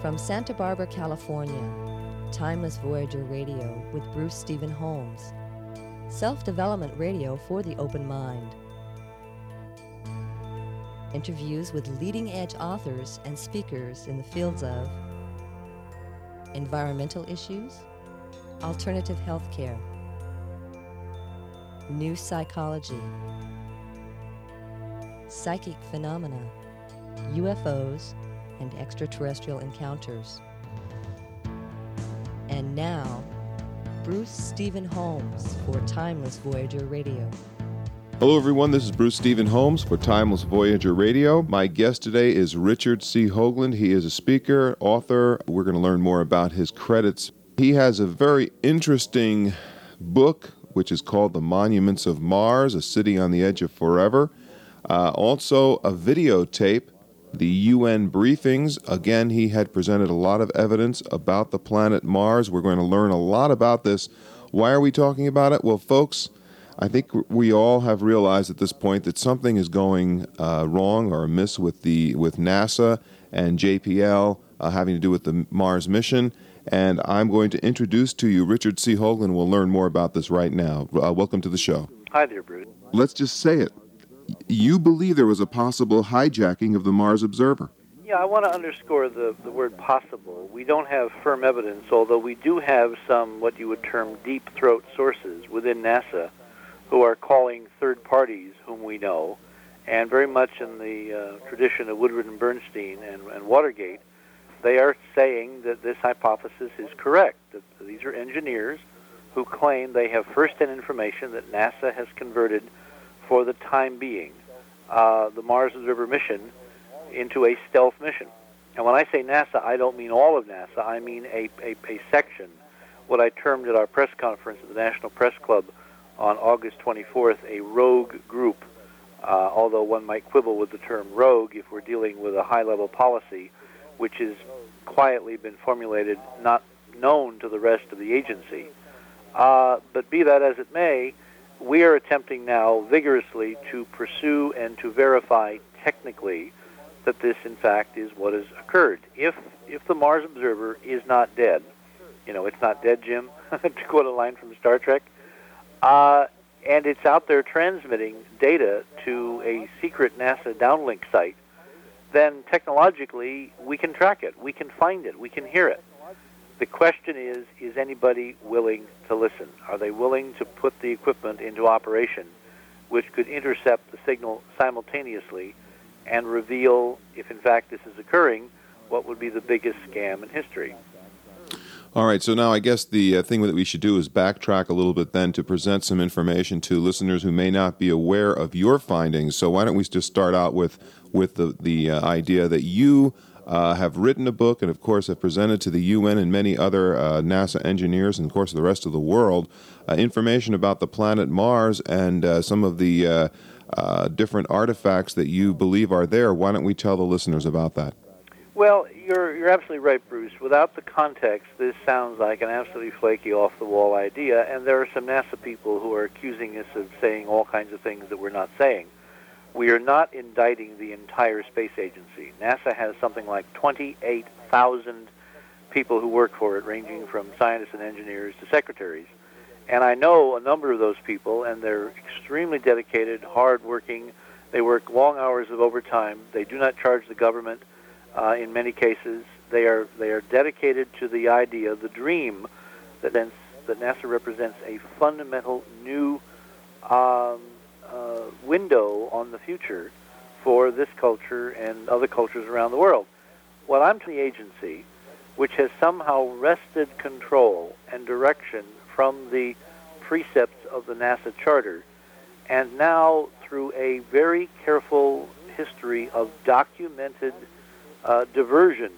From Santa Barbara, California, Timeless Voyager Radio with Bruce Stephen Holms. Self development radio for the open mind. Interviews with leading edge authors and speakers in the fields of environmental issues, alternative healthcare, new psychology, psychic phenomena, UFOs, and extraterrestrial encounters. And now, Bruce Stephen Holms for Timeless Voyager Radio. Hello, everyone. This is Bruce Stephen Holms for Timeless Voyager Radio. My guest today is Richard C. Hoagland. He is a speaker, author. We're going to learn more about his credits. He has a very interesting book, which is called The Monuments of Mars A City on the Edge of Forever. Uh, also, a videotape the UN briefings. Again, he had presented a lot of evidence about the planet Mars. We're going to learn a lot about this. Why are we talking about it? Well, folks, I think we all have realized at this point that something is going uh, wrong or amiss with the with NASA and JPL uh, having to do with the Mars mission. And I'm going to introduce to you Richard C. Hoagland. We'll learn more about this right now. Uh, welcome to the show. Hi there, Bruce. Let's just say it you believe there was a possible hijacking of the Mars Observer. Yeah, I want to underscore the, the word possible. We don't have firm evidence, although we do have some what you would term deep throat sources within NASA who are calling third parties whom we know, and very much in the uh, tradition of Woodward and Bernstein and, and Watergate, they are saying that this hypothesis is correct. That these are engineers who claim they have first-hand information that NASA has converted for the time being uh, the Mars Observer mission into a stealth mission. And when I say NASA, I don't mean all of NASA. I mean a, a, a section, what I termed at our press conference at the National Press Club on August 24th, a rogue group. Uh, although one might quibble with the term rogue if we're dealing with a high-level policy, which has quietly been formulated, not known to the rest of the agency. Uh, but be that as it may, we are attempting now vigorously to pursue and to verify technically that this, in fact, is what has occurred. If if the Mars observer is not dead, you know, it's not dead, Jim, to quote a line from Star Trek, uh, and it's out there transmitting data to a secret NASA downlink site, then technologically we can track it, we can find it, we can hear it. The question is is anybody willing to listen? Are they willing to put the equipment into operation which could intercept the signal simultaneously and reveal, if in fact this is occurring, what would be the biggest scam in history? All right, so now I guess the uh, thing that we should do is backtrack a little bit then to present some information to listeners who may not be aware of your findings. So why don't we just start out with with the the uh, idea that you uh, have written a book and, of course, have presented to the UN and many other uh, NASA engineers and, of course, the rest of the world uh, information about the planet Mars and uh, some of the uh, uh, different artifacts that you believe are there. Why don't we tell the listeners about that? Well, you're, you're absolutely right, Bruce. Without the context, this sounds like an absolutely flaky, off the wall idea, and there are some NASA people who are accusing us of saying all kinds of things that we're not saying we are not indicting the entire space agency. NASA has something like 28,000 people who work for it, ranging from scientists and engineers to secretaries. And I know a number of those people, and they're extremely dedicated, hardworking. They work long hours of overtime. They do not charge the government uh, in many cases. They are they are dedicated to the idea, the dream, that that NASA represents a fundamental new um, uh, window on the future for this culture and other cultures around the world. Well, I'm to the agency, which has somehow wrested control and direction from the precepts of the NASA Charter, and now through a very careful history of documented uh, diversions.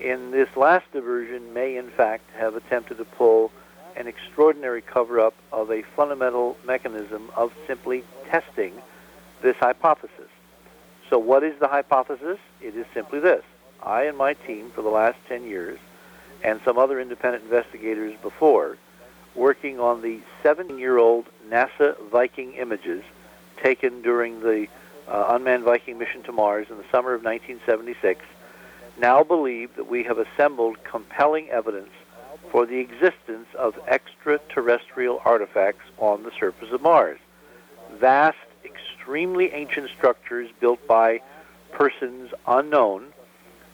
In this last diversion, may in fact have attempted to pull an extraordinary cover up of a fundamental mechanism of simply testing this hypothesis. So, what is the hypothesis? It is simply this I and my team for the last 10 years, and some other independent investigators before, working on the 17 year old NASA Viking images taken during the uh, unmanned Viking mission to Mars in the summer of 1976, now believe that we have assembled compelling evidence for the existence of extraterrestrial artifacts on the surface of Mars. Vast, extremely ancient structures built by persons unknown,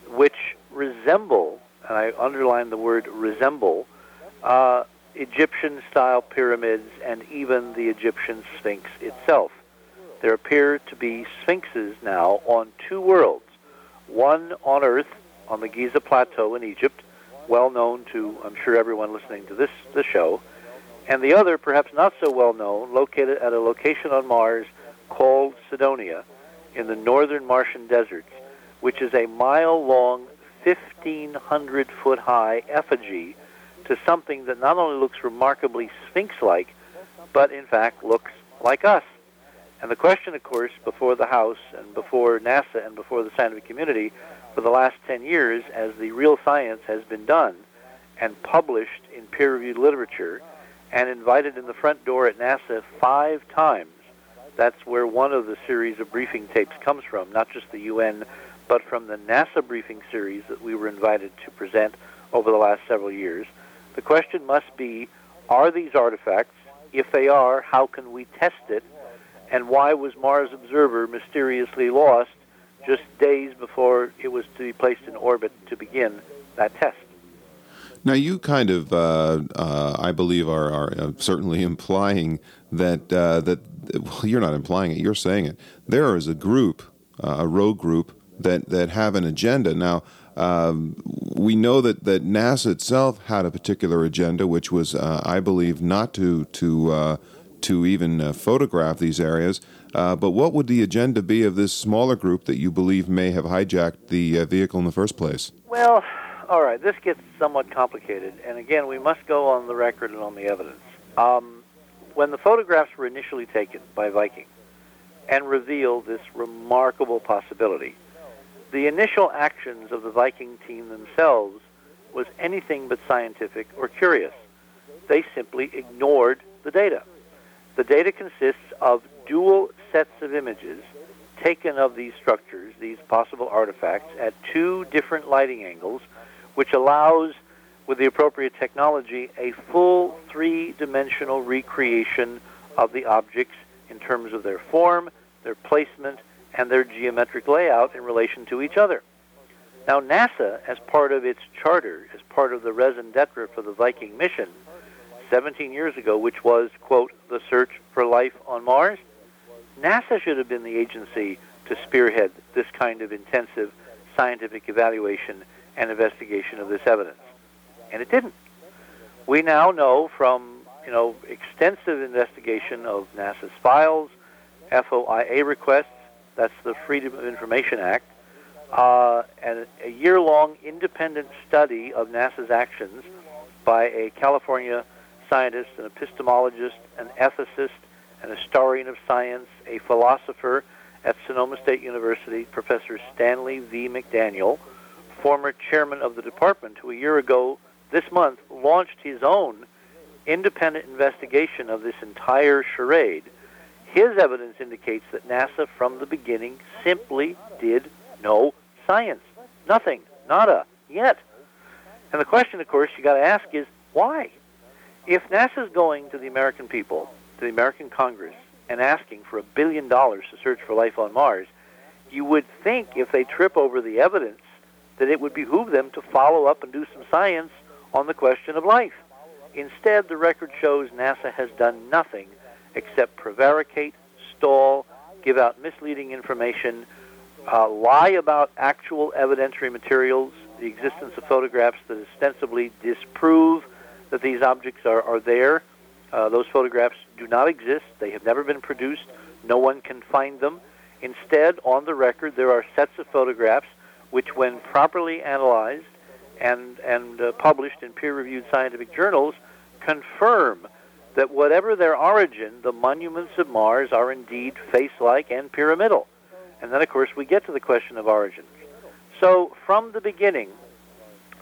which resemble, and I underline the word resemble, uh, Egyptian style pyramids and even the Egyptian Sphinx itself. There appear to be sphinxes now on two worlds one on Earth, on the Giza Plateau in Egypt, well known to, I'm sure, everyone listening to this, this show, and the other, perhaps not so well known, located at a location on Mars called Cydonia in the northern Martian deserts, which is a mile long, 1,500 foot high effigy to something that not only looks remarkably sphinx like, but in fact looks like us. And the question, of course, before the House and before NASA and before the scientific community for the last 10 years, as the real science has been done and published in peer reviewed literature and invited in the front door at NASA five times. That's where one of the series of briefing tapes comes from, not just the UN, but from the NASA briefing series that we were invited to present over the last several years. The question must be are these artifacts? If they are, how can we test it? And why was Mars Observer mysteriously lost just days before it was to be placed in orbit to begin that test? Now, you kind of, uh, uh, I believe, are, are uh, certainly implying that uh, that well, you're not implying it. You're saying it. There is a group, uh, a rogue group that that have an agenda. Now, um, we know that, that NASA itself had a particular agenda, which was, uh, I believe, not to to to even photograph these areas. Uh, but what would the agenda be of this smaller group that you believe may have hijacked the uh, vehicle in the first place? Well, all right, this gets somewhat complicated, and again, we must go on the record and on the evidence. Um, when the photographs were initially taken by Viking and revealed this remarkable possibility the initial actions of the Viking team themselves was anything but scientific or curious. They simply ignored the data. The data consists of dual sets of images taken of these structures, these possible artifacts, at two different lighting angles, which allows, with the appropriate technology, a full three dimensional recreation of the objects in terms of their form, their placement, and their geometric layout in relation to each other. Now, NASA, as part of its charter, as part of the raison d'etre for the Viking mission 17 years ago, which was, quote, the search for life on Mars, NASA should have been the agency to spearhead this kind of intensive scientific evaluation and investigation of this evidence. And it didn't. We now know from, you know, extensive investigation of NASA's files, FOIA requests, that's the Freedom of Information Act. Uh, and a year long independent study of NASA's actions by a California scientist, an epistemologist, an ethicist, an historian of science, a philosopher at Sonoma State University, Professor Stanley V. McDaniel, former chairman of the department, who a year ago this month launched his own independent investigation of this entire charade his evidence indicates that NASA from the beginning simply did no science. Nothing. Nada. Yet. And the question, of course, you got to ask is why? If NASA is going to the American people, to the American Congress, and asking for a billion dollars to search for life on Mars, you would think if they trip over the evidence that it would behoove them to follow up and do some science on the question of life. Instead, the record shows NASA has done nothing except prevaricate, stall, give out misleading information, uh, lie about actual evidentiary materials, the existence of photographs that ostensibly disprove that these objects are, are there. Uh, those photographs do not exist. They have never been produced. No one can find them. Instead, on the record, there are sets of photographs which, when properly analyzed and, and uh, published in peer reviewed scientific journals, confirm that whatever their origin, the monuments of Mars are indeed face like and pyramidal. And then, of course, we get to the question of origins. So, from the beginning,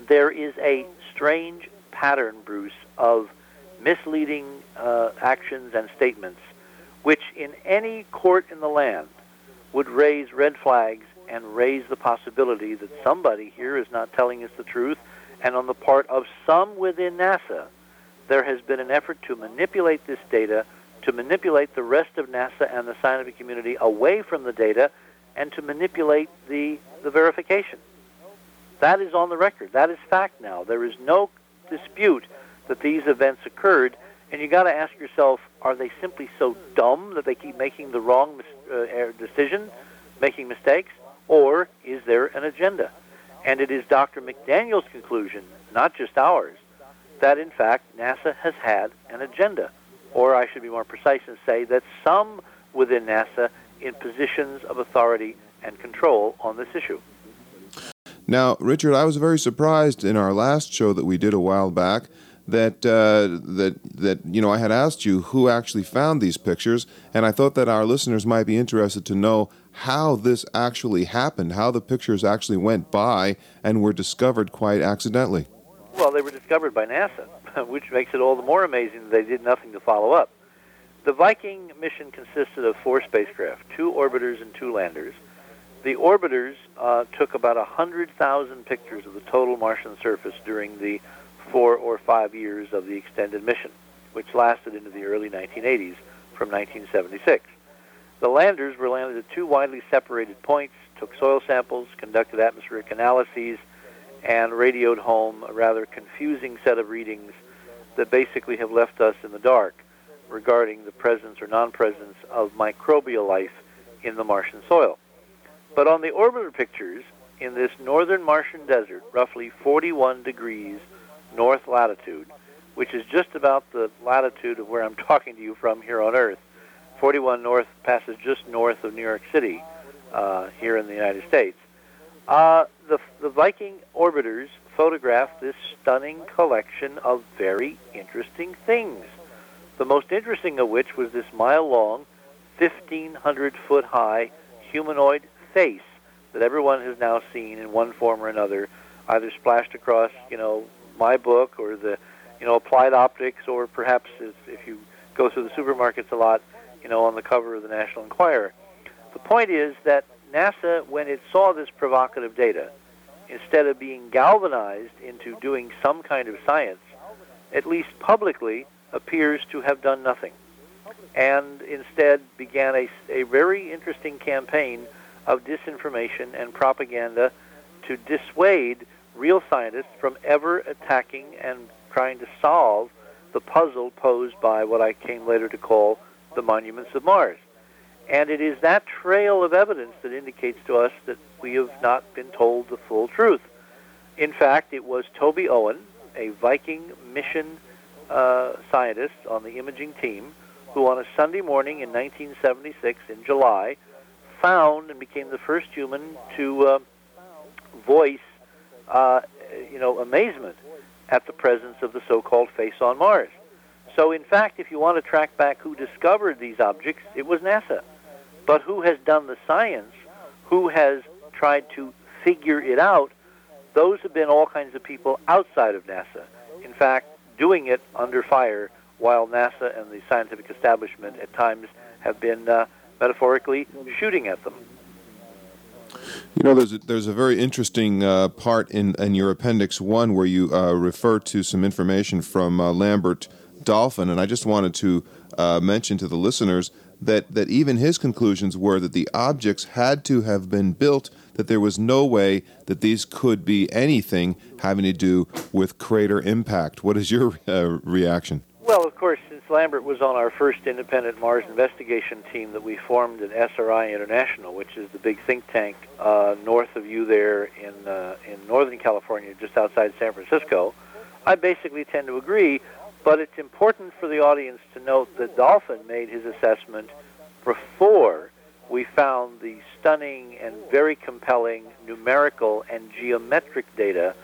there is a strange pattern, Bruce, of misleading uh, actions and statements, which in any court in the land would raise red flags and raise the possibility that somebody here is not telling us the truth, and on the part of some within NASA, there has been an effort to manipulate this data, to manipulate the rest of NASA and the scientific community away from the data, and to manipulate the, the verification. That is on the record. That is fact now. There is no dispute that these events occurred, and you got to ask yourself: Are they simply so dumb that they keep making the wrong uh, er, decision, making mistakes, or is there an agenda? And it is Dr. McDaniel's conclusion, not just ours, that in fact NASA has had an agenda, or I should be more precise and say that some within NASA in positions of authority and control on this issue. Now, Richard, I was very surprised in our last show that we did a while back that uh, that that you know I had asked you who actually found these pictures, and I thought that our listeners might be interested to know how this actually happened, how the pictures actually went by and were discovered quite accidentally. Well, they were discovered by NASA, which makes it all the more amazing that they did nothing to follow up. The Viking mission consisted of four spacecraft, two orbiters and two landers. The orbiters uh, took about 100,000 pictures of the total Martian surface during the four or five years of the extended mission, which lasted into the early 1980s from 1976. The landers were landed at two widely separated points, took soil samples, conducted atmospheric analyses, and radioed home a rather confusing set of readings that basically have left us in the dark regarding the presence or non-presence of microbial life in the Martian soil. But on the orbiter pictures, in this northern Martian desert, roughly 41 degrees north latitude, which is just about the latitude of where I'm talking to you from here on Earth, 41 north passes just north of New York City uh, here in the United States. Uh, the, the Viking orbiters photographed this stunning collection of very interesting things. The most interesting of which was this mile long, 1,500 foot high humanoid face that everyone has now seen in one form or another, either splashed across, you know, my book or the, you know, applied optics, or perhaps if you go through the supermarkets a lot, you know, on the cover of the National Enquirer. The point is that NASA, when it saw this provocative data, instead of being galvanized into doing some kind of science, at least publicly, appears to have done nothing, and instead began a, a very interesting campaign of disinformation and propaganda to dissuade real scientists from ever attacking and trying to solve the puzzle posed by what I came later to call the monuments of Mars. And it is that trail of evidence that indicates to us that we have not been told the full truth. In fact, it was Toby Owen, a Viking mission uh, scientist on the imaging team, who on a Sunday morning in 1976, in July, found and became the first human to uh, voice, uh, you know, amazement at the presence of the so-called face on Mars. So, in fact, if you want to track back who discovered these objects, it was NASA. But who has done the science, who has tried to figure it out, those have been all kinds of people outside of NASA. In fact, doing it under fire while NASA and the scientific establishment at times have been uh, metaphorically shooting at them. You know, there's a, there's a very interesting uh, part in, in your Appendix 1 where you uh, refer to some information from uh, Lambert Dolphin, and I just wanted to uh, mention to the listeners that, that even his conclusions were that the objects had to have been built, that there was no way that these could be anything having to do with crater impact. What is your uh, reaction? Well, of course, Lambert was on our first independent Mars investigation team that we formed at SRI International, which is the big think tank uh, north of you there in uh, in Northern California, just outside San Francisco, I basically tend to agree. But it's important for the audience to note that Dolphin made his assessment before we found the stunning and very compelling numerical and geometric data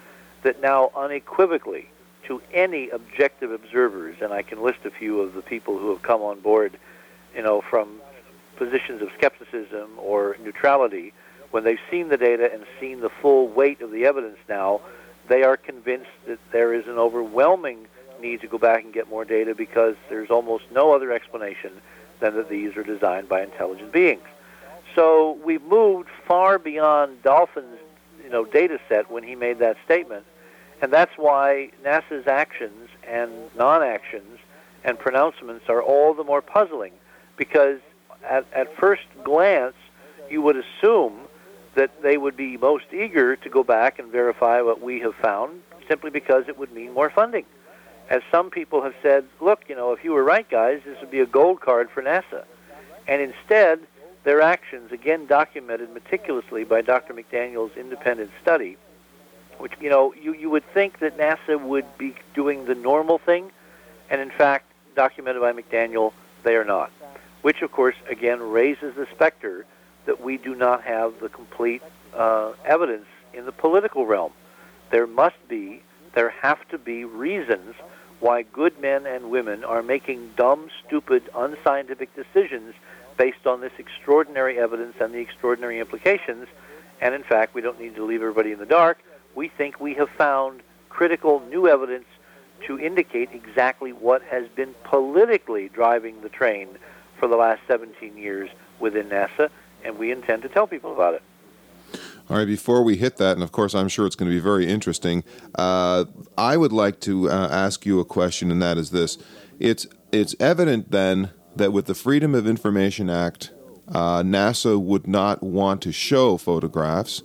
that now unequivocally to any objective observers, and I can list a few of the people who have come on board, you know, from positions of skepticism or neutrality, when they've seen the data and seen the full weight of the evidence now, they are convinced that there is an overwhelming need to go back and get more data because there's almost no other explanation than that these are designed by intelligent beings. So we've moved far beyond Dolphin's you know data set when he made that statement, and that's why NASA's actions and non-actions and pronouncements are all the more puzzling, because at, at first glance you would assume that they would be most eager to go back and verify what we have found, simply because it would mean more funding. As some people have said, look, you know, if you were right, guys, this would be a gold card for NASA. And instead, their actions, again documented meticulously by Dr. McDaniel's independent study, which, you know, you, you would think that NASA would be doing the normal thing, and in fact, documented by McDaniel, they are not. Which, of course, again raises the specter that we do not have the complete uh, evidence in the political realm. There must be, there have to be reasons why good men and women are making dumb, stupid, unscientific decisions based on this extraordinary evidence and the extraordinary implications. And in fact, we don't need to leave everybody in the dark. We think we have found critical new evidence to indicate exactly what has been politically driving the train for the last 17 years within NASA, and we intend to tell people about it. All right, before we hit that, and of course I'm sure it's going to be very interesting, uh, I would like to uh, ask you a question, and that is this. It's, it's evident then that with the Freedom of Information Act, uh, NASA would not want to show photographs.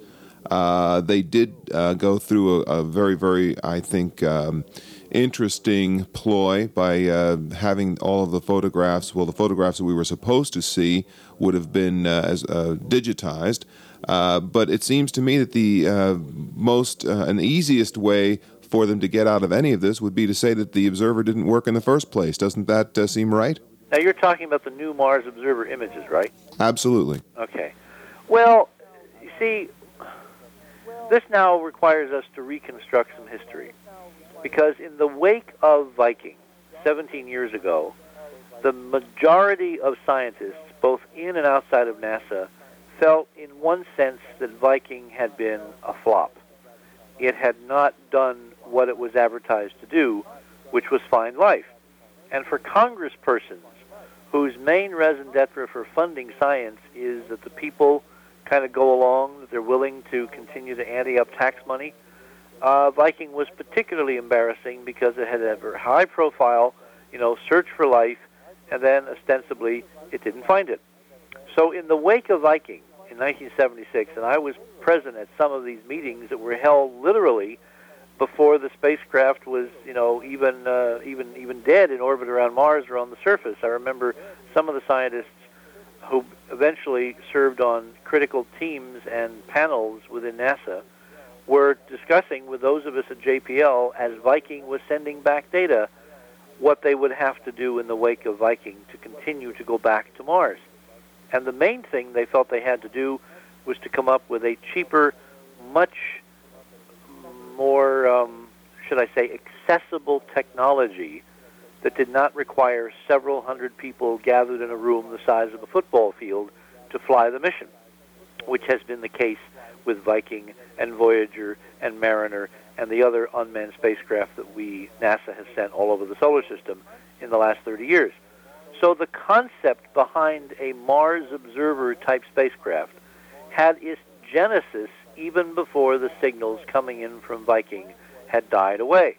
Uh, they did uh, go through a, a, very, very, I think, um, interesting ploy by uh, having all of the photographs. Well, the photographs that we were supposed to see would have been uh, as uh, digitized. but it seems to me that the most and easiest way for them to get out of any of this would be to say that the observer didn't work in the first place. Doesn't that seem right? Now you're talking about the new Mars Observer images, right? Absolutely. Okay. Well, you see, this now requires us to reconstruct some history. Because in the wake of Viking, 17 years ago, the majority of scientists, both in and outside of NASA, felt in one sense that Viking had been a flop. It had not done what it was advertised to do, which was find life. And for congresspersons whose main raison d'etre for funding science is that the people kind of go along, they're willing to continue to ante up tax money. Uh, Viking was particularly embarrassing because it had a very high profile, you know, search for life, and then ostensibly it didn't find it. So in the wake of Viking in 1976, and I was present at some of these meetings that were held literally before the spacecraft was, you know, even uh, even even dead in orbit around Mars or on the surface. I remember some of the scientists who eventually served on critical teams and panels within NASA were discussing with those of us at JPL as Viking was sending back data what they would have to do in the wake of Viking to continue to go back to Mars. And the main thing they felt they had to do was to come up with a cheaper, much more, um, should I say, accessible technology that did not require several hundred people gathered in a room the size of a football field to fly the mission, which has been the case with Viking and Voyager and Mariner and the other unmanned spacecraft that we, NASA, has sent all over the solar system in the last 30 years. So the concept behind a Mars observer type spacecraft had its genesis even before the signals coming in from Viking had died away.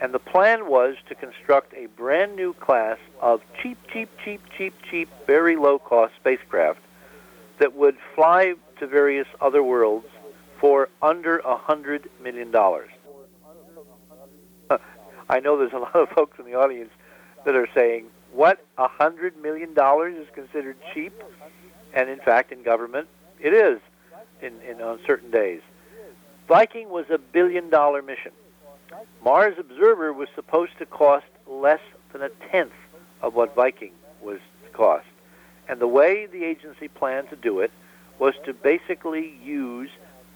And the plan was to construct a brand new class of cheap, cheap, cheap, cheap, cheap, very low cost spacecraft that would fly to various other worlds for under a hundred million dollars. I know there's a lot of folks in the audience that are saying, "What? A hundred million dollars is considered cheap?" And in fact, in government, it is in, in on certain days. Viking was a billion dollar mission. Mars Observer was supposed to cost less than a tenth of what Viking was cost. And the way the agency planned to do it was to basically use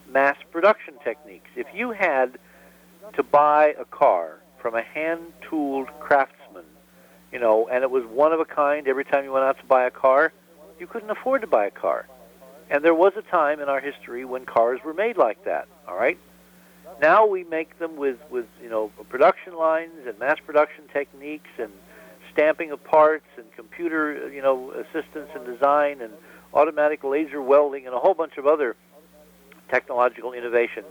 mass production techniques. If you had to buy a car from a hand-tooled craftsman, you know, and it was one of a kind every time you went out to buy a car, you couldn't afford to buy a car. And there was a time in our history when cars were made like that, all right? Now we make them with, with you know, production lines and mass production techniques and stamping of parts and computer, you know, assistance and design and automatic laser welding, and a whole bunch of other technological innovations,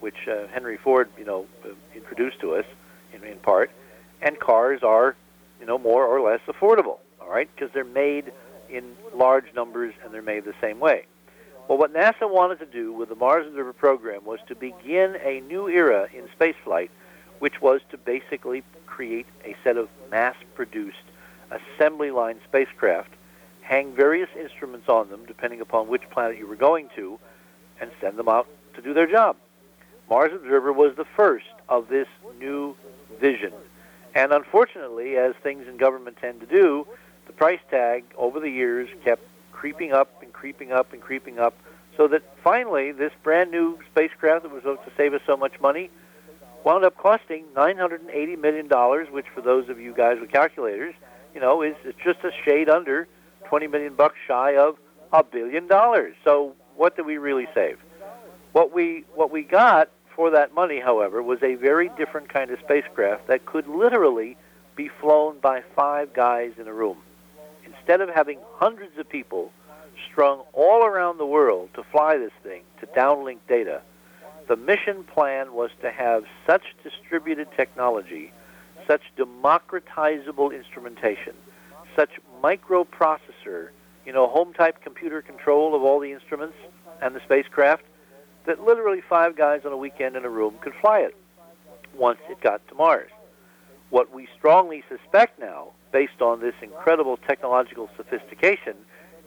which uh, Henry Ford, you know, uh, introduced to us in, in part. And cars are, you know, more or less affordable. All right, because they're made in large numbers and they're made the same way. Well, what NASA wanted to do with the Mars Observer program was to begin a new era in spaceflight, which was to basically create a set of mass-produced assembly line spacecraft, hang various instruments on them depending upon which planet you were going to, and send them out to do their job. Mars Observer was the first of this new vision. And unfortunately, as things in government tend to do, the price tag over the years kept creeping up and creeping up and creeping up so that finally this brand new spacecraft that was supposed to save us so much money wound up costing $980 million, which for those of you guys with calculators, you know, is it's just a shade under 20 million bucks shy of a billion dollars. So what did we really save? What we what we got for that money, however, was a very different kind of spacecraft that could literally be flown by five guys in a room. Instead of having hundreds of people strung all around the world to fly this thing, to downlink data, the mission plan was to have such distributed technology, such democratizable instrumentation, such microprocessor, you know, home type computer control of all the instruments and the spacecraft, that literally five guys on a weekend in a room could fly it once it got to Mars. What we strongly suspect now, based on this incredible technological sophistication,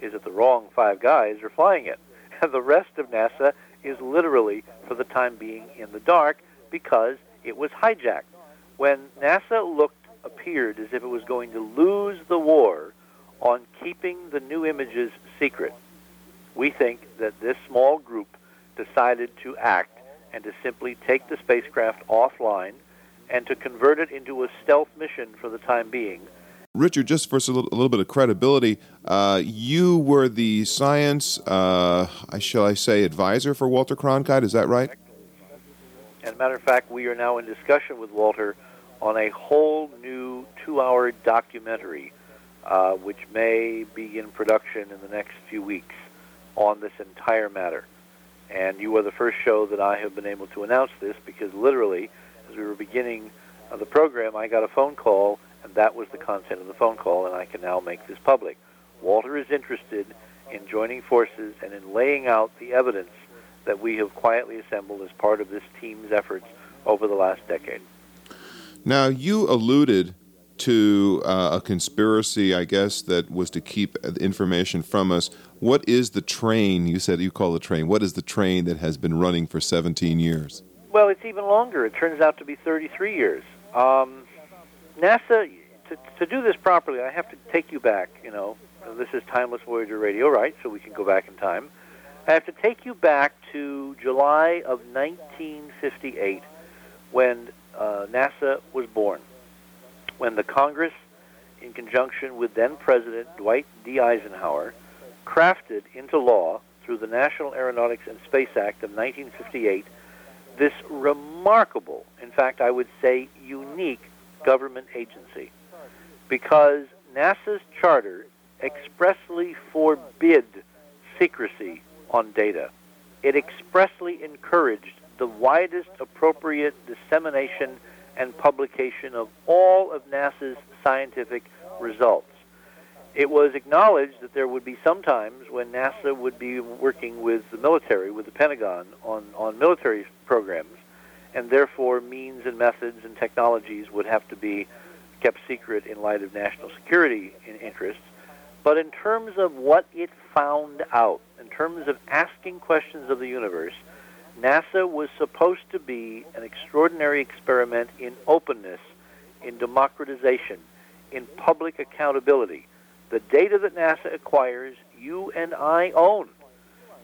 is that the wrong five guys are flying it. And the rest of NASA is literally, for the time being, in the dark because it was hijacked. When NASA looked, appeared as if it was going to lose the war on keeping the new images secret, we think that this small group decided to act and to simply take the spacecraft offline and to convert it into a stealth mission for the time being. Richard, just for a little, a little bit of credibility, uh, you were the science, uh, shall I say, advisor for Walter Cronkite. Is that right? As a matter of fact, we are now in discussion with Walter on a whole new two-hour documentary, uh, which may be in production in the next few weeks on this entire matter. And you are the first show that I have been able to announce this because literally, as we were beginning the program, I got a phone call, and that was the content of the phone call, and I can now make this public. Walter is interested in joining forces and in laying out the evidence that we have quietly assembled as part of this team's efforts over the last decade. Now, you alluded to uh, a conspiracy, I guess, that was to keep information from us. What is the train? You said you call the train. What is the train that has been running for 17 years? Well, it's even longer. It turns out to be 33 years. Um, NASA, to, to do this properly, I have to take you back. You know, this is Timeless Voyager Radio, right? So we can go back in time. I have to take you back to July of 1958 when uh, NASA was born when the Congress, in conjunction with then President Dwight D. Eisenhower, crafted into law through the National Aeronautics and Space Act of 1958 this remarkable, in fact, I would say unique government agency because NASA's charter expressly forbid secrecy on data. It expressly encouraged the widest appropriate dissemination and publication of all of NASA's scientific results. It was acknowledged that there would be some times when NASA would be working with the military, with the Pentagon, on, on military programs, and therefore means and methods and technologies would have to be kept secret in light of national security interests. But in terms of what it found out, in terms of asking questions of the universe, NASA was supposed to be an extraordinary experiment in openness, in democratization, in public accountability. The data that NASA acquires, you and I own.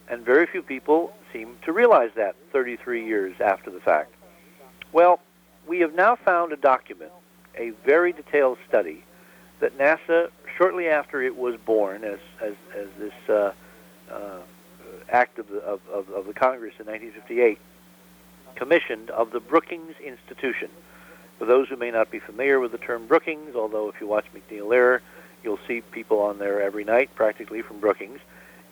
And very few people seem to realize that 33 years after the fact. Well, we have now found a document, a very detailed study, that NASA, shortly after it was born, as, as, as this uh, uh, act of the, of, of, of the Congress in 1958, commissioned of the Brookings Institution. For those who may not be familiar with the term Brookings, although if you watch MacNeil Lehrer, you'll see people on there every night, practically from Brookings.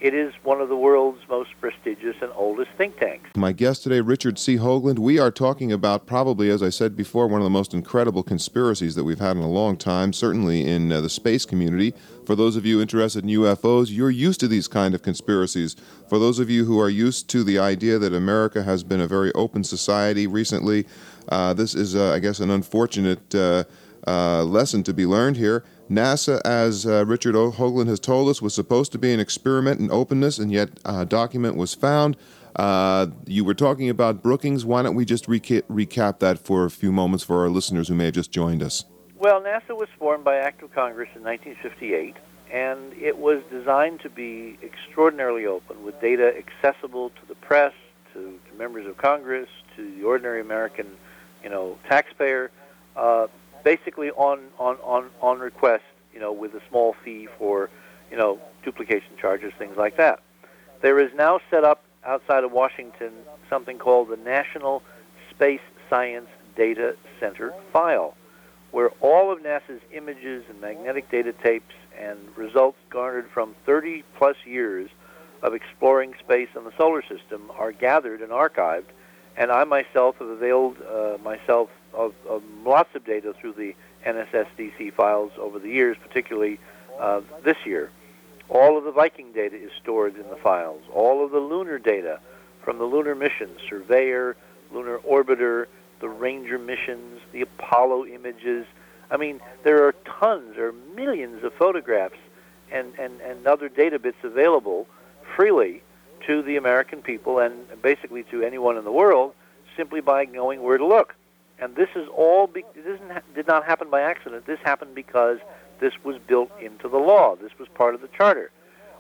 It is one of the world's most prestigious and oldest think tanks. My guest today, Richard C. Hoagland. We are talking about probably, as I said before, one of the most incredible conspiracies that we've had in a long time, certainly in uh, the space community. For those of you interested in UFOs, you're used to these kind of conspiracies. For those of you who are used to the idea that America has been a very open society recently, uh, this is, uh, I guess, an unfortunate uh, uh, lesson to be learned here. NASA, as uh, Richard o- Hoagland has told us, was supposed to be an experiment in openness, and yet a document was found. Uh, you were talking about Brookings. Why don't we just reca- recap that for a few moments for our listeners who may have just joined us? Well, NASA was formed by Act of Congress in 1958, and it was designed to be extraordinarily open, with data accessible to the press, to, to members of Congress, to the ordinary American, you know, taxpayer. Uh, basically on, on, on, on request, you know, with a small fee for, you know, duplication charges, things like that. There is now set up outside of Washington something called the National Space Science Data Center file, where all of NASA's images and magnetic data tapes and results garnered from 30 plus years of exploring space and the solar system are gathered and archived. And I myself have availed uh, myself of, of, lots of data through the NSSDC files over the years, particularly uh, this year. All of the Viking data is stored in the files. All of the lunar data from the lunar missions, Surveyor, Lunar Orbiter, the Ranger missions, the Apollo images. I mean, there are tons, are millions of photographs and, and, and other data bits available freely to the American people and basically to anyone in the world simply by knowing where to look. And this is all be, this did not happen by accident. This happened because this was built into the law. This was part of the charter,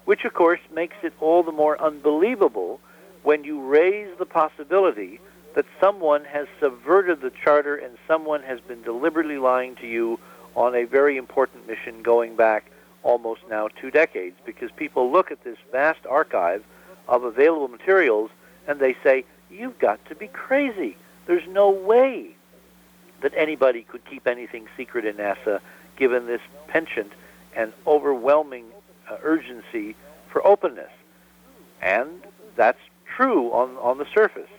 which of course makes it all the more unbelievable when you raise the possibility that someone has subverted the charter and someone has been deliberately lying to you on a very important mission going back almost now two decades because people look at this vast archive of available materials and they say, You've got to be crazy. There's no way that anybody could keep anything secret in NASA given this penchant and overwhelming uh, urgency for openness. And that's true on, on the surface.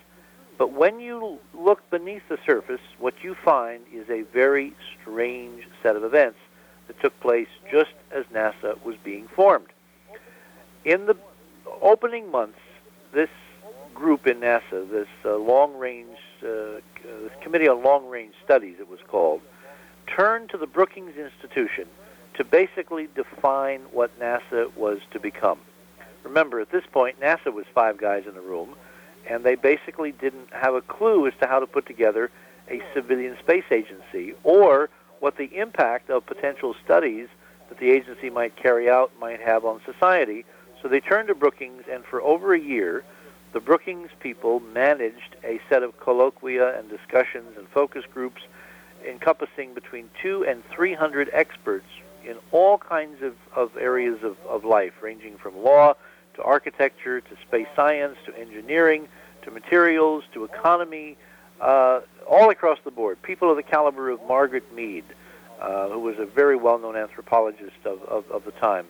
But when you look beneath the surface, what you find is a very strange set of events that took place just as NASA was being formed. In the opening months, this group in NASA, this uh, long range, uh, this Committee on Long Range Studies, it was called, turned to the Brookings Institution to basically define what NASA was to become. Remember, at this point, NASA was five guys in a room, and they basically didn't have a clue as to how to put together a civilian space agency or what the impact of potential studies that the agency might carry out might have on society. So they turned to Brookings, and for over a year, the Brookings people managed a set of colloquia and discussions and focus groups encompassing between two and three hundred experts in all kinds of, of areas of, of life, ranging from law to architecture to space science to engineering to materials to economy, uh, all across the board. People of the caliber of Margaret Mead, uh, who was a very well known anthropologist of, of, of the time.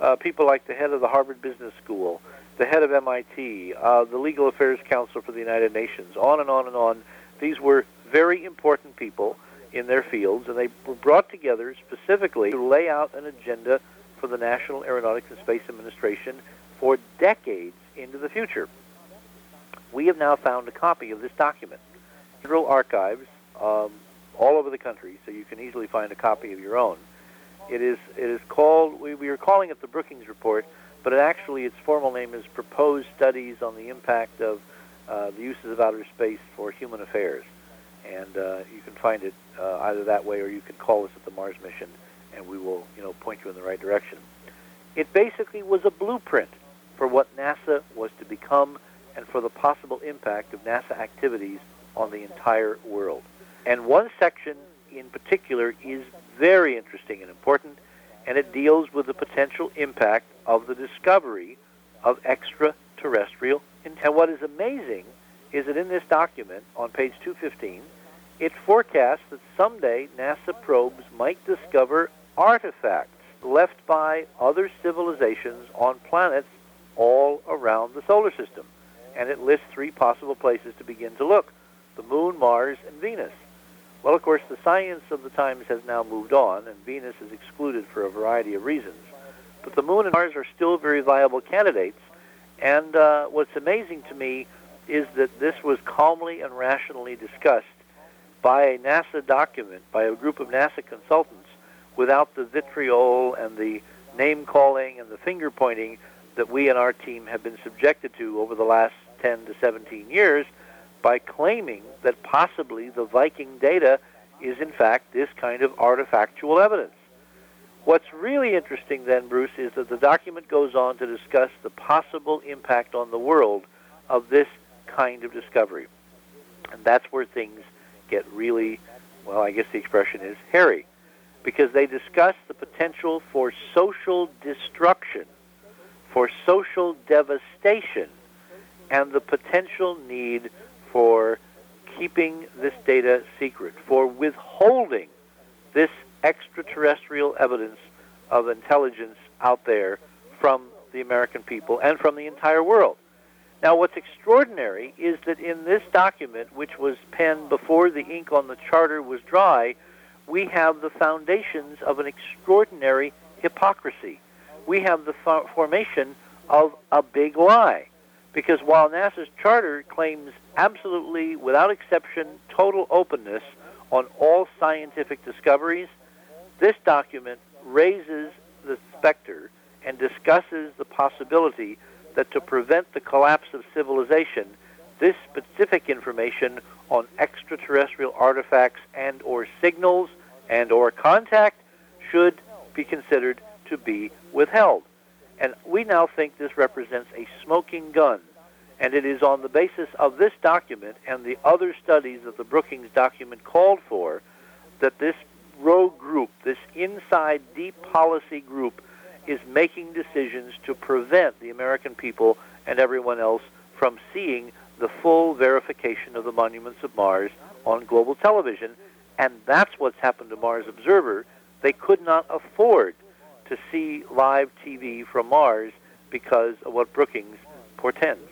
Uh, people like the head of the Harvard Business School, the head of MIT, uh, the Legal Affairs Council for the United Nations, on and on and on. These were very important people in their fields, and they were brought together specifically to lay out an agenda for the National Aeronautics and Space Administration for decades into the future. We have now found a copy of this document. Federal archives um, all over the country, so you can easily find a copy of your own. It is it is called we, we are calling it the Brookings Report, but it actually its formal name is Proposed Studies on the Impact of uh, the Uses of Outer Space for Human Affairs, and uh, you can find it uh, either that way or you can call us at the Mars mission, and we will you know point you in the right direction. It basically was a blueprint for what NASA was to become and for the possible impact of NASA activities on the entire world. And one section in particular is very interesting and important, and it deals with the potential impact of the discovery of extraterrestrial. And what is amazing is that in this document, on page 215, it forecasts that someday NASA probes might discover artifacts left by other civilizations on planets all around the solar system. And it lists three possible places to begin to look the Moon, Mars, and Venus. Well, of course, the science of the times has now moved on, and Venus is excluded for a variety of reasons. But the Moon and Mars are still very viable candidates. And uh, what's amazing to me is that this was calmly and rationally discussed by a NASA document, by a group of NASA consultants, without the vitriol and the name calling and the finger pointing that we and our team have been subjected to over the last 10 to 17 years by claiming that possibly the Viking data is in fact this kind of artifactual evidence. What's really interesting then, Bruce, is that the document goes on to discuss the possible impact on the world of this kind of discovery. And that's where things get really, well, I guess the expression is hairy, because they discuss the potential for social destruction, for social devastation, and the potential need for keeping this data secret, for withholding this extraterrestrial evidence of intelligence out there from the American people and from the entire world. Now, what's extraordinary is that in this document, which was penned before the ink on the charter was dry, we have the foundations of an extraordinary hypocrisy. We have the formation of a big lie. Because while NASA's charter claims absolutely, without exception, total openness on all scientific discoveries, this document raises the specter and discusses the possibility that to prevent the collapse of civilization, this specific information on extraterrestrial artifacts and or signals and or contact should be considered to be withheld. And we now think this represents a smoking gun. And it is on the basis of this document and the other studies that the Brookings document called for that this rogue group, this inside deep policy group, is making decisions to prevent the American people and everyone else from seeing the full verification of the monuments of Mars on global television. And that's what's happened to Mars Observer. They could not afford to see live TV from Mars because of what Brookings portends.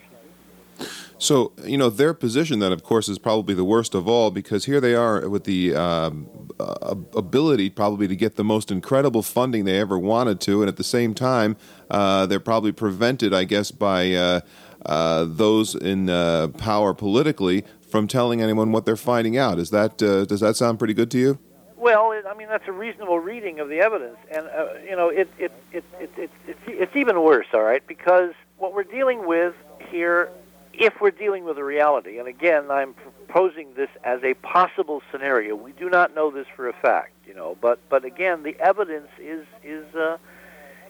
So, you know, their position then, of course, is probably the worst of all because here they are with the um, uh, ability probably to get the most incredible funding they ever wanted to, and at the same time, uh, they're probably prevented, I guess, by uh, uh those in uh, power politically from telling anyone what they're finding out. Is that uh, does that sound pretty good to you? Well, I mean that's a reasonable reading of the evidence, and you know it, it, it, it, it, it's, it's even worse. All right, because what we're dealing with here if we're dealing with a reality, and again, I'm proposing this as a possible scenario. We do not know this for a fact, you know, but but again, the evidence is is uh,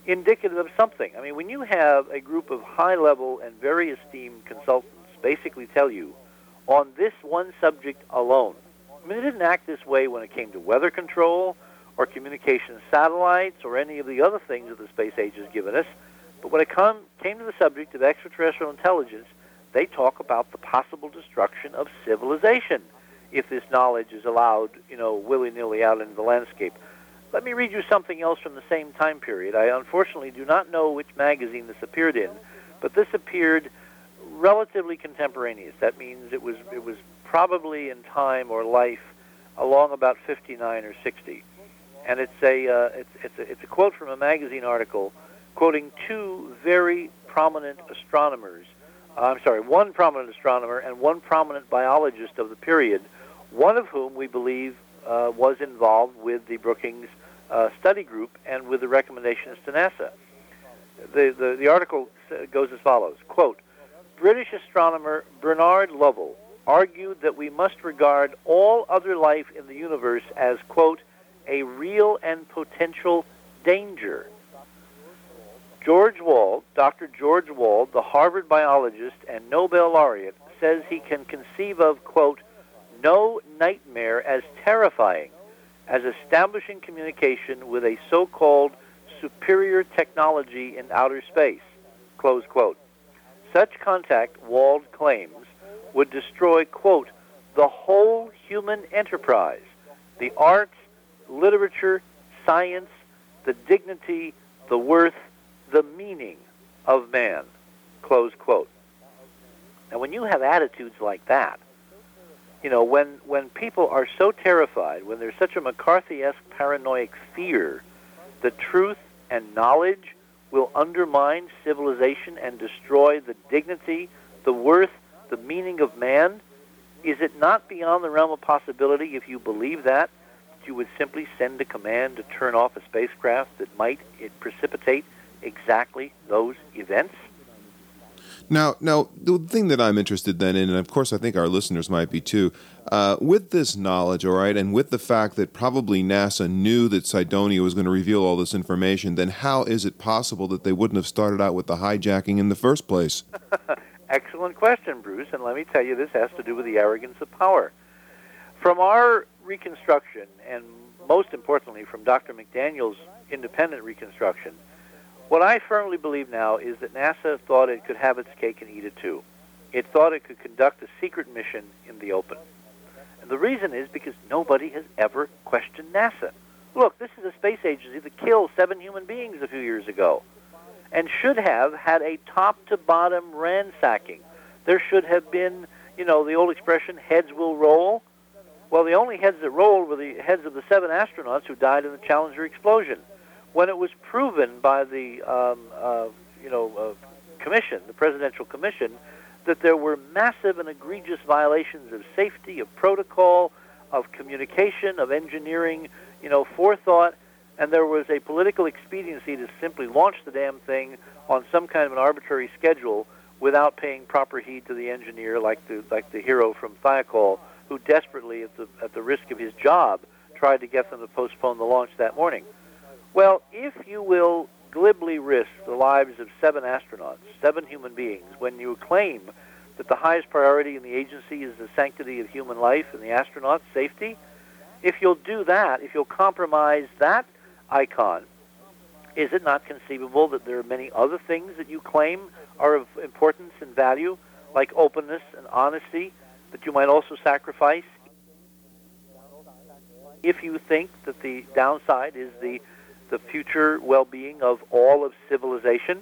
indicative of something. I mean, when you have a group of high-level and very esteemed consultants basically tell you on this one subject alone. I mean, they didn't act this way when it came to weather control or communication satellites or any of the other things that the space age has given us. But when it come, came to the subject of extraterrestrial intelligence, they talk about the possible destruction of civilization if this knowledge is allowed, you know, willy-nilly out into the landscape. Let me read you something else from the same time period. I unfortunately do not know which magazine this appeared in, but this appeared relatively contemporaneous. That means it was it was probably in time or life along about 59 or 60. And it's a uh, it's it's a, it's a quote from a magazine article quoting two very prominent astronomers I'm sorry, one prominent astronomer and one prominent biologist of the period, one of whom we believe uh, was involved with the Brookings uh, study group and with the recommendations to NASA. The, the, the article goes as follows, quote, British astronomer Bernard Lovell argued that we must regard all other life in the universe as, quote, a real and potential danger George Wald, Dr. George Wald, the Harvard biologist and Nobel laureate, says he can conceive of, quote, no nightmare as terrifying as establishing communication with a so-called superior technology in outer space, close quote. Such contact, Wald claims, would destroy, quote, the whole human enterprise, the arts, literature, science, the dignity, the worth, the meaning of man, Close quote. And when you have attitudes like that, you know, when, when people are so terrified, when there's such a McCarthy-esque paranoid fear that truth and knowledge will undermine civilization and destroy the dignity, the worth, the meaning of man, is it not beyond the realm of possibility, if you believe that, that you would simply send a command to turn off a spacecraft that might it precipitate exactly those events? Now, now the thing that I'm interested then in, and of course I think our listeners might be too, uh, with this knowledge, all right, and with the fact that probably NASA knew that Cydonia was going to reveal all this information, then how is it possible that they wouldn't have started out with the hijacking in the first place? Excellent question, Bruce, and let me tell you, this has to do with the arrogance of power. From our reconstruction, and most importantly from Dr. McDaniel's independent reconstruction, what I firmly believe now is that NASA thought it could have its cake and eat it too. It thought it could conduct a secret mission in the open. And the reason is because nobody has ever questioned NASA. Look, this is a space agency that killed seven human beings a few years ago and should have had a top to bottom ransacking. There should have been, you know, the old expression, heads will roll. Well, the only heads that rolled were the heads of the seven astronauts who died in the Challenger explosion when it was proven by the um, uh, you know uh, commission, the presidential commission, that there were massive and egregious violations of safety, of protocol, of communication, of engineering, you know, forethought, and there was a political expediency to simply launch the damn thing on some kind of an arbitrary schedule without paying proper heed to the engineer, like the like the hero from Thiokol, who desperately, at the at the risk of his job, tried to get them to postpone the launch that morning. Well, if you will glibly risk the lives of seven astronauts, seven human beings, when you claim that the highest priority in the agency is the sanctity of human life and the astronaut's safety, if you'll do that, if you'll compromise that icon, is it not conceivable that there are many other things that you claim are of importance and value, like openness and honesty, that you might also sacrifice? If you think that the downside is the the future well-being of all of civilization,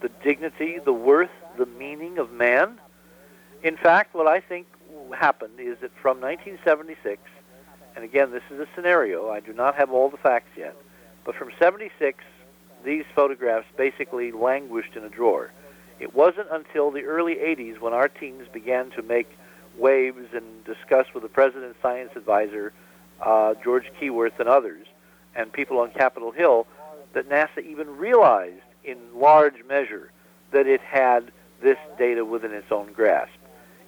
the dignity, the worth, the meaning of man. In fact, what I think happened is that from 1976, and again, this is a scenario, I do not have all the facts yet, but from 76, these photographs basically languished in a drawer. It wasn't until the early 80s when our teams began to make waves and discuss with the president's science advisor, uh, George Keyworth, and others, and people on Capitol Hill that NASA even realized in large measure that it had this data within its own grasp.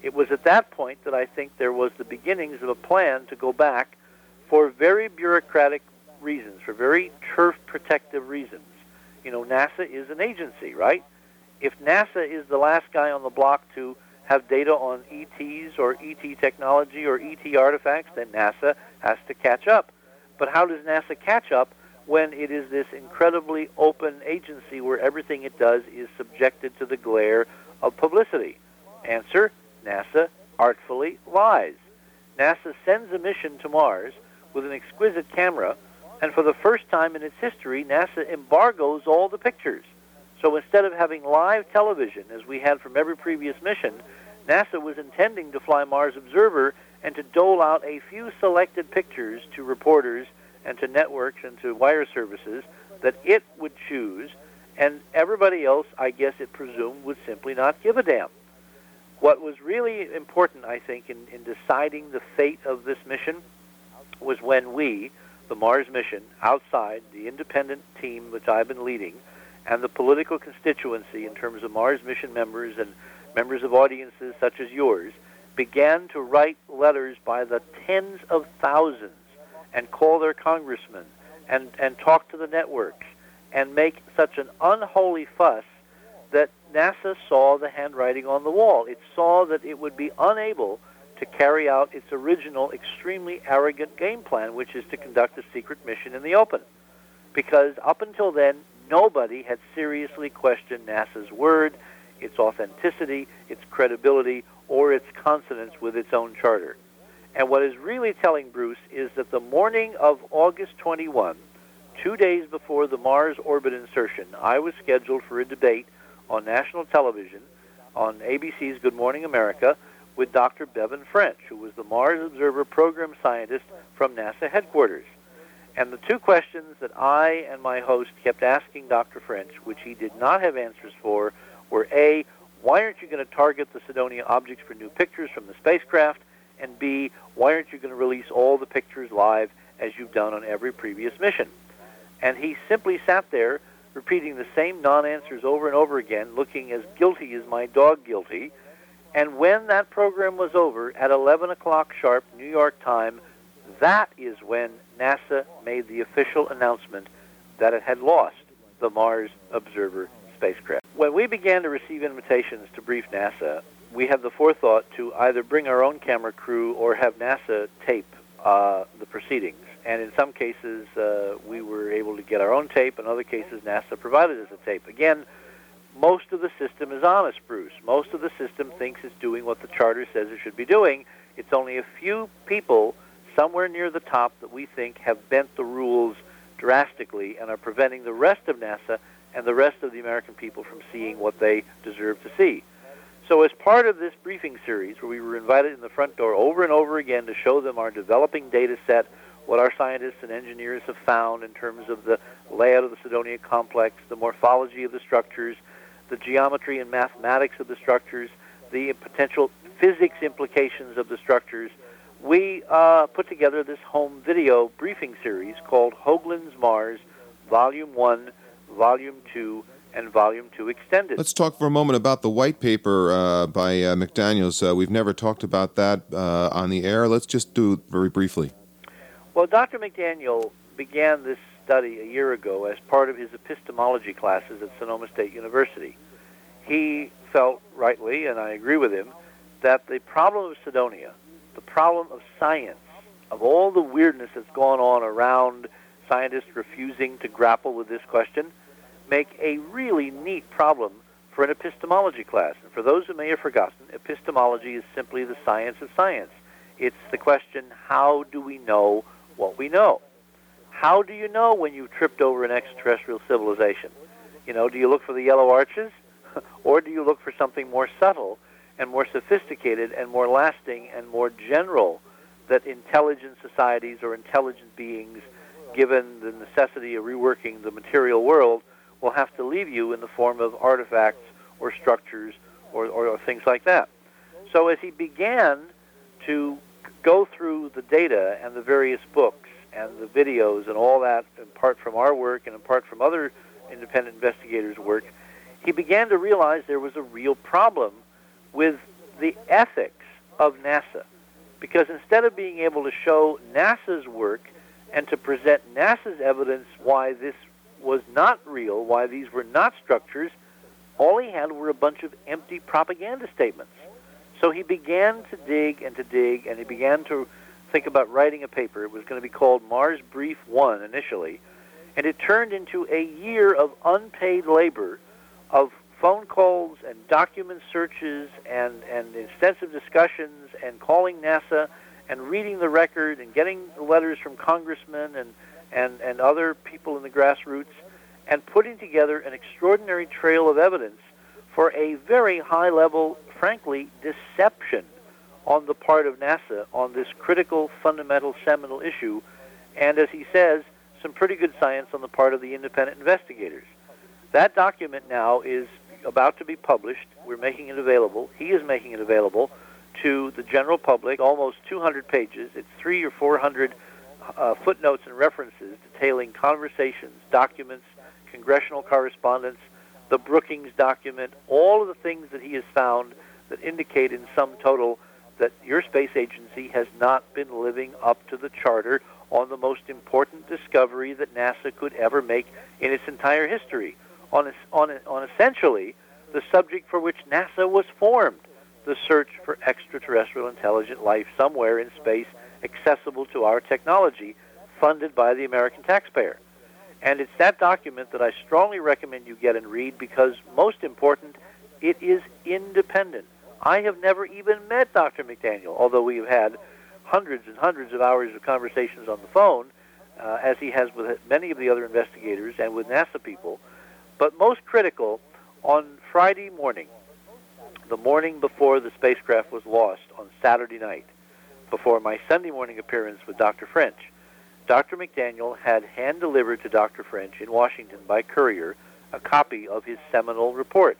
It was at that point that I think there was the beginnings of a plan to go back for very bureaucratic reasons, for very turf protective reasons. You know, NASA is an agency, right? If NASA is the last guy on the block to have data on ETs or ET technology or ET artifacts, then NASA has to catch up. But how does NASA catch up when it is this incredibly open agency where everything it does is subjected to the glare of publicity? Answer NASA artfully lies. NASA sends a mission to Mars with an exquisite camera, and for the first time in its history, NASA embargoes all the pictures. So instead of having live television, as we had from every previous mission, NASA was intending to fly Mars Observer and to dole out a few selected pictures to reporters and to networks and to wire services that it would choose, and everybody else, I guess it presumed, would simply not give a damn. What was really important, I think, in, in deciding the fate of this mission was when we, the Mars mission, outside the independent team which I've been leading, and the political constituency in terms of Mars mission members and members of audiences such as yours, began to write letters by the tens of thousands and call their congressmen and, and talk to the networks and make such an unholy fuss that NASA saw the handwriting on the wall. It saw that it would be unable to carry out its original extremely arrogant game plan, which is to conduct a secret mission in the open. Because up until then, nobody had seriously questioned NASA's word, its authenticity, its credibility, or its consonance with its own charter. And what is really telling Bruce is that the morning of August 21, two days before the Mars orbit insertion, I was scheduled for a debate on national television on ABC's Good Morning America with Dr. Bevan French, who was the Mars Observer program scientist from NASA headquarters. And the two questions that I and my host kept asking Dr. French, which he did not have answers for, were A, why aren't you going to target the Cydonia objects for new pictures from the spacecraft? And B, why aren't you going to release all the pictures live as you've done on every previous mission? And he simply sat there repeating the same non answers over and over again, looking as guilty as my dog guilty. And when that program was over at 11 o'clock sharp, New York time, that is when NASA made the official announcement that it had lost the Mars Observer spacecraft. When we began to receive invitations to brief NASA, we had the forethought to either bring our own camera crew or have NASA tape uh, the proceedings. And in some cases, uh, we were able to get our own tape. In other cases, NASA provided us a tape. Again, most of the system is honest, Bruce. Most of the system thinks it's doing what the charter says it should be doing. It's only a few people somewhere near the top that we think have bent the rules drastically and are preventing the rest of NASA and the rest of the American people from seeing what they deserve to see. So, as part of this briefing series, where we were invited in the front door over and over again to show them our developing data set, what our scientists and engineers have found in terms of the layout of the Cydonia complex, the morphology of the structures, the geometry and mathematics of the structures, the potential physics implications of the structures, we uh, put together this home video briefing series called Hoagland's Mars, Volume 1, Volume 2, and Volume 2 Extended. Let's talk for a moment about the white paper uh, by uh, McDaniels. Uh, we've never talked about that uh, on the air. Let's just do it very briefly. Well, Dr. McDaniel began this study a year ago as part of his epistemology classes at Sonoma State University. He felt rightly, and I agree with him, that the problem of Cydonia, the problem of science, of all the weirdness that's gone on around scientists refusing to grapple with this question, make a really neat problem for an epistemology class. And for those who may have forgotten, epistemology is simply the science of science. It's the question, how do we know what we know? How do you know when you've tripped over an extraterrestrial civilization? You know, do you look for the yellow arches? or do you look for something more subtle and more sophisticated and more lasting and more general that intelligent societies or intelligent beings, given the necessity of reworking the material world, will have to leave you in the form of artifacts or structures or, or, or things like that. So as he began to go through the data and the various books and the videos and all that, apart from our work and apart from other independent investigators' work, he began to realize there was a real problem with the ethics of NASA. Because instead of being able to show NASA's work and to present NASA's evidence why this was not real, why these were not structures, all he had were a bunch of empty propaganda statements. So he began to dig and to dig, and he began to think about writing a paper. It was going to be called Mars Brief 1 initially, and it turned into a year of unpaid labor of phone calls and document searches and, and extensive discussions and calling NASA and reading the record and getting letters from congressmen and, and, and other people in the grassroots and putting together an extraordinary trail of evidence for a very high level, frankly, deception on the part of NASA on this critical, fundamental, seminal issue. And as he says, some pretty good science on the part of the independent investigators. That document now is about to be published. We're making it available. He is making it available to the general public, almost 200 pages. It's three or 400 uh, footnotes and references detailing conversations, documents, congressional correspondence, the Brookings document, all of the things that he has found that indicate in sum total that your space agency has not been living up to the charter on the most important discovery that NASA could ever make in its entire history. On, on, on essentially the subject for which NASA was formed the search for extraterrestrial intelligent life somewhere in space accessible to our technology, funded by the American taxpayer. And it's that document that I strongly recommend you get and read because, most important, it is independent. I have never even met Dr. McDaniel, although we have had hundreds and hundreds of hours of conversations on the phone, uh, as he has with many of the other investigators and with NASA people. But most critical, on Friday morning, the morning before the spacecraft was lost on Saturday night, before my Sunday morning appearance with Dr. French, Dr. McDaniel had hand delivered to Dr. French in Washington by courier a copy of his seminal report.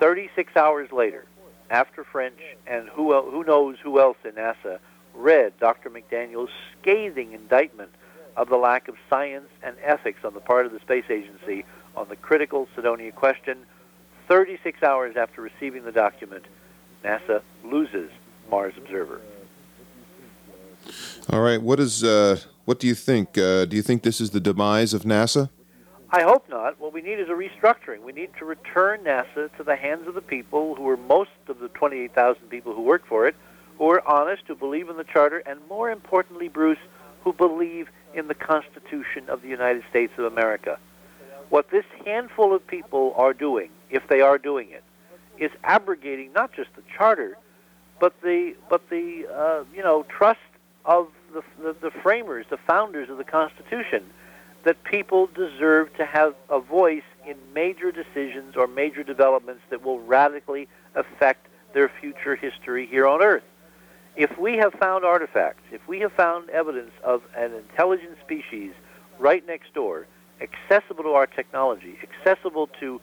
36 hours later, after French and who, who knows who else in NASA read Dr. McDaniel's scathing indictment of the lack of science and ethics on the part of the space agency on the critical Cydonia question, 36 hours after receiving the document, NASA loses Mars Observer. All right. What is? Uh, what do you think? Uh, do you think this is the demise of NASA? I hope not. What we need is a restructuring. We need to return NASA to the hands of the people who are most of the 28,000 people who work for it, who are honest, who believe in the Charter, and more importantly, Bruce, who believe in the Constitution of the United States of America. What this handful of people are doing, if they are doing it, is abrogating not just the Charter, but the but the uh, you know trust of the, the, the framers, the founders of the Constitution, that people deserve to have a voice in major decisions or major developments that will radically affect their future history here on Earth. If we have found artifacts, if we have found evidence of an intelligent species right next door, accessible to our technology, accessible to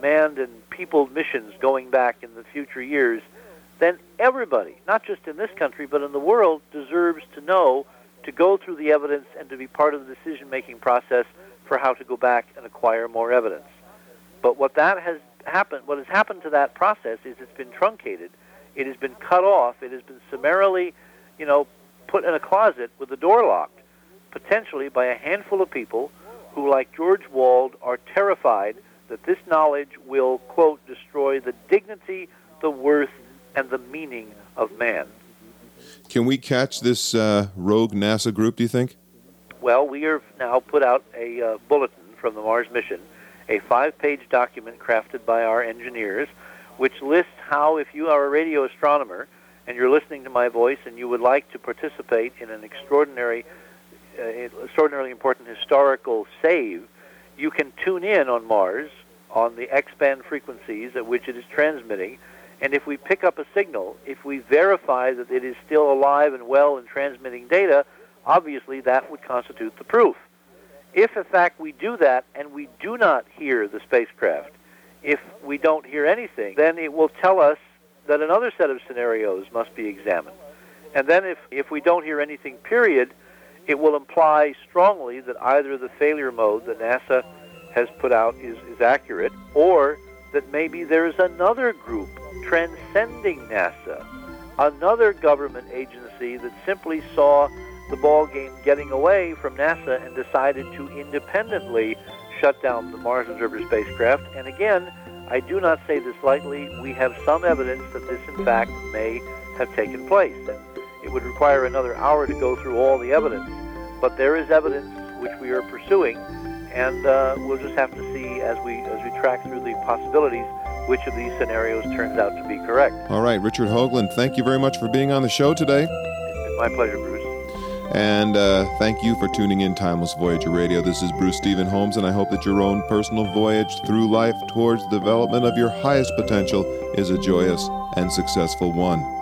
manned and peopled missions going back in the future years, then everybody, not just in this country, but in the world, deserves to know, to go through the evidence, and to be part of the decision making process for how to go back and acquire more evidence. But what that has happened, what has happened to that process is it's been truncated, it has been cut off, it has been summarily, you know, put in a closet with the door locked, potentially by a handful of people who, like George Wald, are terrified that this knowledge will, quote, destroy the dignity, the worth, and the meaning of man. Can we catch this uh, rogue NASA group, do you think? Well, we have now put out a uh, bulletin from the Mars mission, a five page document crafted by our engineers, which lists how, if you are a radio astronomer and you're listening to my voice and you would like to participate in an extraordinary, uh, extraordinarily important historical save, you can tune in on Mars on the X band frequencies at which it is transmitting and if we pick up a signal, if we verify that it is still alive and well and transmitting data, obviously that would constitute the proof. If in fact we do that and we do not hear the spacecraft, if we don't hear anything, then it will tell us that another set of scenarios must be examined. And then if, if we don't hear anything, period, it will imply strongly that either the failure mode that NASA has put out is, is accurate, or that maybe there's another group transcending NASA, another government agency that simply saw the ball game getting away from NASA and decided to independently shut down the Mars Observer spacecraft. And again, I do not say this lightly. We have some evidence that this, in fact, may have taken place. And it would require another hour to go through all the evidence. But there is evidence which we are pursuing, and uh, we'll just have to see as we as we track through the possibilities which of these scenarios turns out to be correct. All right, Richard Hoagland, thank you very much for being on the show today. It's my pleasure, Bruce. And uh, thank you for tuning in Timeless Voyager Radio. This is Bruce Stephen Holms, and I hope that your own personal voyage through life towards the development of your highest potential is a joyous and successful one.